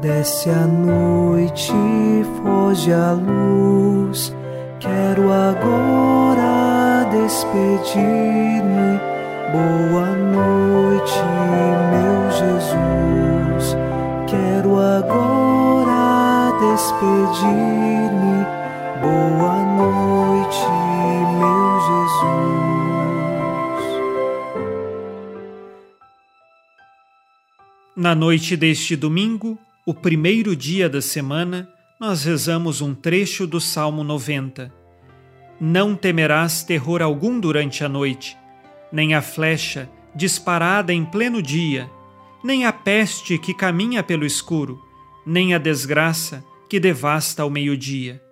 Desce a noite, foge a luz. Quero agora despedir-me. Boa noite, meu Jesus. Quero agora despedir-me. Boa noite, meu Jesus. Na noite deste domingo, o primeiro dia da semana, nós rezamos um trecho do Salmo 90. Não temerás terror algum durante a noite, nem a flecha disparada em pleno dia, nem a peste que caminha pelo escuro, nem a desgraça que devasta ao meio-dia.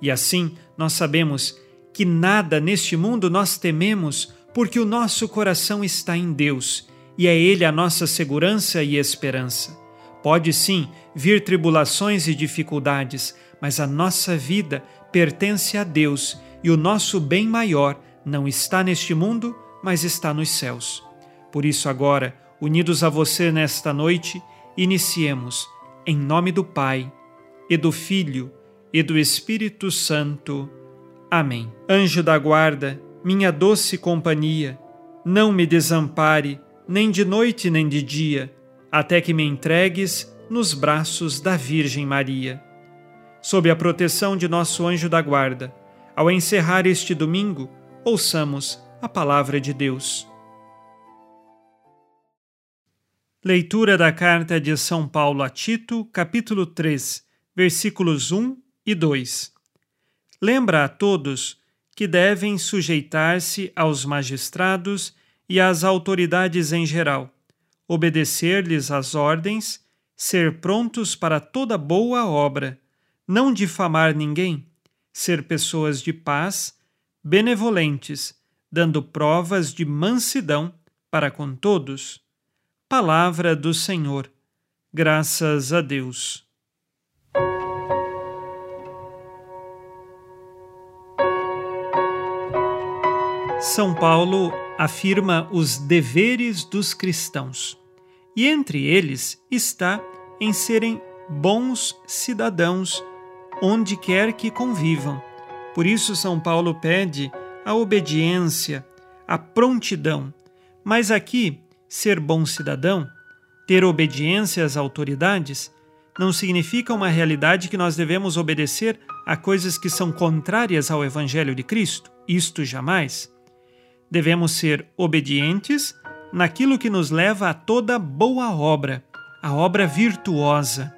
E assim nós sabemos que nada neste mundo nós tememos, porque o nosso coração está em Deus e é Ele a nossa segurança e esperança. Pode sim vir tribulações e dificuldades, mas a nossa vida pertence a Deus e o nosso bem maior não está neste mundo, mas está nos céus. Por isso, agora, unidos a você nesta noite, iniciemos, em nome do Pai, e do Filho, e do Espírito Santo. Amém. Anjo da guarda, minha doce companhia, não me desampare, nem de noite nem de dia até que me entregues nos braços da Virgem Maria. Sob a proteção de nosso anjo da guarda, ao encerrar este domingo, ouçamos a palavra de Deus. Leitura da carta de São Paulo a Tito, capítulo 3, versículos 1 e 2. Lembra a todos que devem sujeitar-se aos magistrados e às autoridades em geral obedecer-lhes as ordens, ser prontos para toda boa obra, não difamar ninguém, ser pessoas de paz, benevolentes, dando provas de mansidão para com todos. Palavra do Senhor. Graças a Deus. São Paulo afirma os deveres dos cristãos, e entre eles está em serem bons cidadãos onde quer que convivam. Por isso, São Paulo pede a obediência, a prontidão. Mas aqui, ser bom cidadão, ter obediência às autoridades, não significa uma realidade que nós devemos obedecer a coisas que são contrárias ao Evangelho de Cristo. Isto jamais devemos ser obedientes naquilo que nos leva a toda boa obra, a obra virtuosa.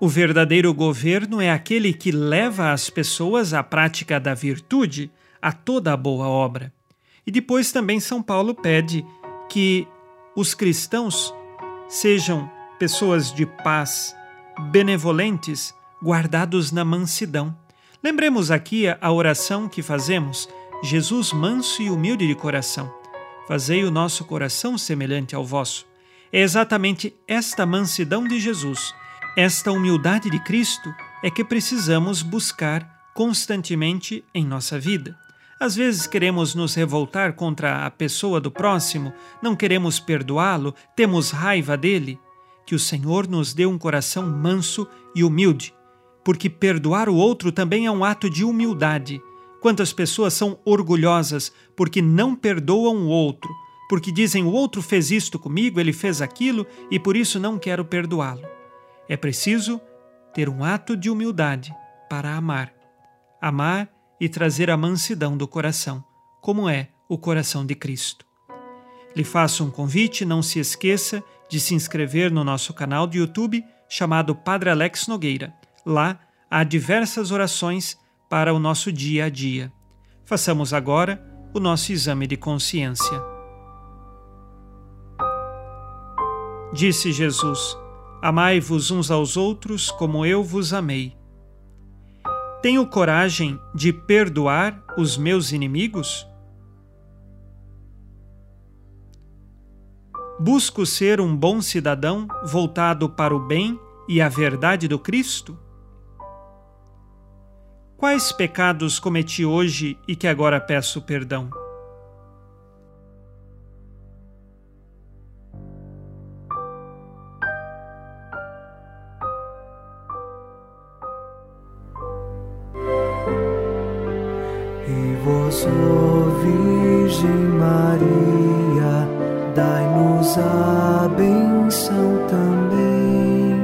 O verdadeiro governo é aquele que leva as pessoas à prática da virtude, a toda boa obra. E depois também São Paulo pede que os cristãos sejam pessoas de paz, benevolentes, guardados na mansidão. Lembremos aqui a oração que fazemos Jesus manso e humilde de coração. Fazei o nosso coração semelhante ao vosso. É exatamente esta mansidão de Jesus, esta humildade de Cristo, é que precisamos buscar constantemente em nossa vida. Às vezes queremos nos revoltar contra a pessoa do próximo, não queremos perdoá-lo, temos raiva dele. Que o Senhor nos dê um coração manso e humilde, porque perdoar o outro também é um ato de humildade Quantas pessoas são orgulhosas porque não perdoam o outro, porque dizem o outro fez isto comigo, ele fez aquilo e por isso não quero perdoá-lo. É preciso ter um ato de humildade para amar. Amar e trazer a mansidão do coração, como é o coração de Cristo. Lhe faço um convite, não se esqueça de se inscrever no nosso canal de YouTube chamado Padre Alex Nogueira. Lá há diversas orações para o nosso dia a dia. Façamos agora o nosso exame de consciência. Disse Jesus: Amai-vos uns aos outros como eu vos amei. Tenho coragem de perdoar os meus inimigos? Busco ser um bom cidadão voltado para o bem e a verdade do Cristo? Quais pecados cometi hoje e que agora peço perdão? E Virgem Maria, dai-nos a benção também,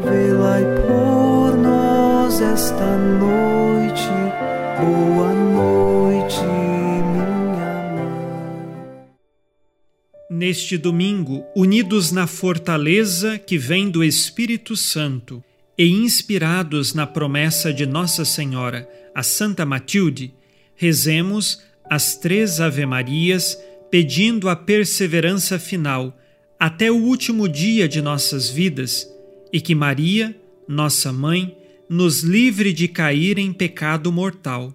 vê-la por nós esta noite boa noite, minha mãe. Neste domingo, unidos na fortaleza que vem do Espírito Santo e inspirados na promessa de Nossa Senhora, a Santa Matilde, rezemos as três Ave-Marias pedindo a perseverança final até o último dia de nossas vidas e que Maria, nossa mãe, nos livre de cair em pecado mortal.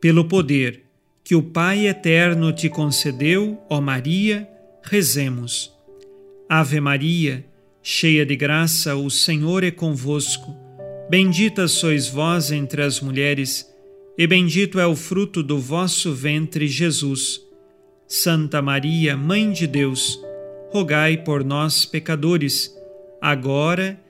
Pelo poder que o Pai eterno te concedeu, ó Maria, rezemos. Ave Maria, cheia de graça, o Senhor é convosco. Bendita sois vós entre as mulheres, e bendito é o fruto do vosso ventre, Jesus. Santa Maria, Mãe de Deus, rogai por nós, pecadores, agora e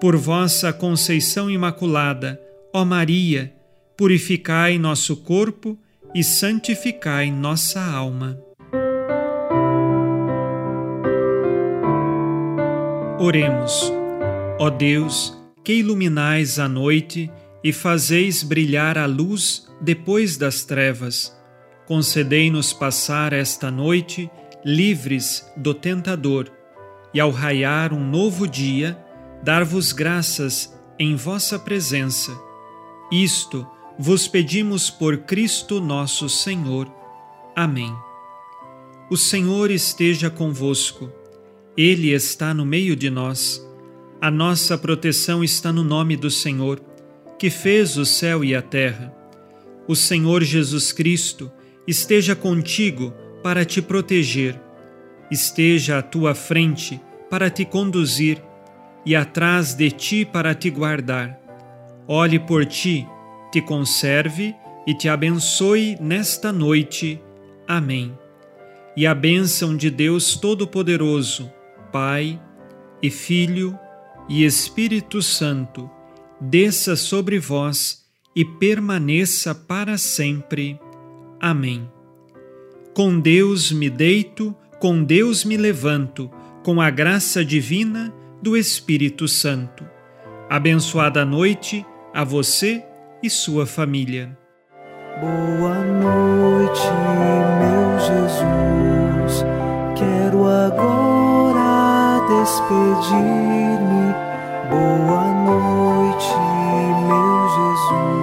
Por vossa conceição imaculada, ó Maria, purificai nosso corpo e santificai nossa alma. Oremos. Ó Deus, que iluminais a noite e fazeis brilhar a luz depois das trevas. Concedei-nos passar esta noite livres do tentador e, ao raiar um novo dia, dar-vos graças em vossa presença. Isto vos pedimos por Cristo nosso Senhor. Amém. O Senhor esteja convosco, Ele está no meio de nós a nossa proteção está no nome do Senhor, que fez o céu e a terra. O Senhor Jesus Cristo esteja contigo para te proteger, esteja à tua frente para te conduzir e atrás de ti para te guardar. Olhe por ti, te conserve e te abençoe nesta noite. Amém. E a bênção de Deus Todo-Poderoso, Pai e Filho e Espírito Santo, desça sobre vós e permaneça para sempre. Amém. Com Deus me deito, com Deus me levanto, com a graça divina do Espírito Santo. Abençoada noite a você e sua família. Boa noite, meu Jesus. Quero agora despedir-me. Boa noite, meu Jesus.